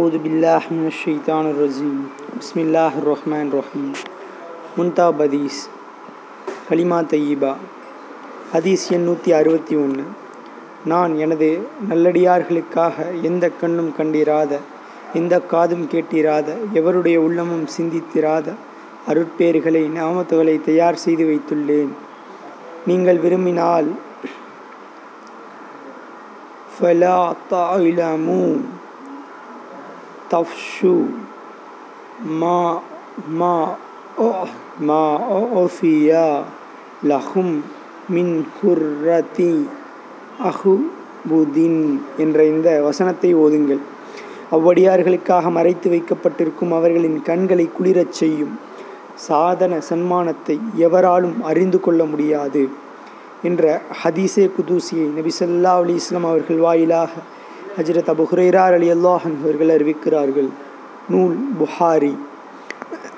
أعوذ بالله من الشيطان الرجيم بسم الله الرحمن الرحيم முன்தாப் ஹதீஸ் கலிமா தையிபா ஹதீஸ் எண் நூற்றி அறுபத்தி ஒன்று நான் எனது நல்லடியார்களுக்காக எந்த கண்ணும் கண்டிராத எந்த காதும் கேட்டிராத எவருடைய உள்ளமும் சிந்தித்திராத அருட்பேறுகளை நாமத்துகளை தயார் செய்து வைத்துள்ளேன் நீங்கள் விரும்பினால் ஃபலா தாயிலமூ தஃப்ஷு மா மா மா ஓஃபியா லஹும் மின் குர்ரதி அஹுபுதீன் என்ற இந்த வசனத்தை ஓதுங்கள். அவ்வடியார்களுக்காக மறைத்து வைக்கப்பட்டிருக்கும் அவர்களின் கண்களை குளிரச் செய்யும். சாதன சன்மானத்தை எவராலும் அறிந்து கொள்ள முடியாது. என்ற ஹதீஸே குதூசியை நபிசல்லா அலி இஸ்லாம் அவர்கள் வாயிலாக ஹஜரத் அபு ஹுரைரார் அலி அல்லாஹன் அவர்கள் அறிவிக்கிறார்கள். நூல் புகாரி.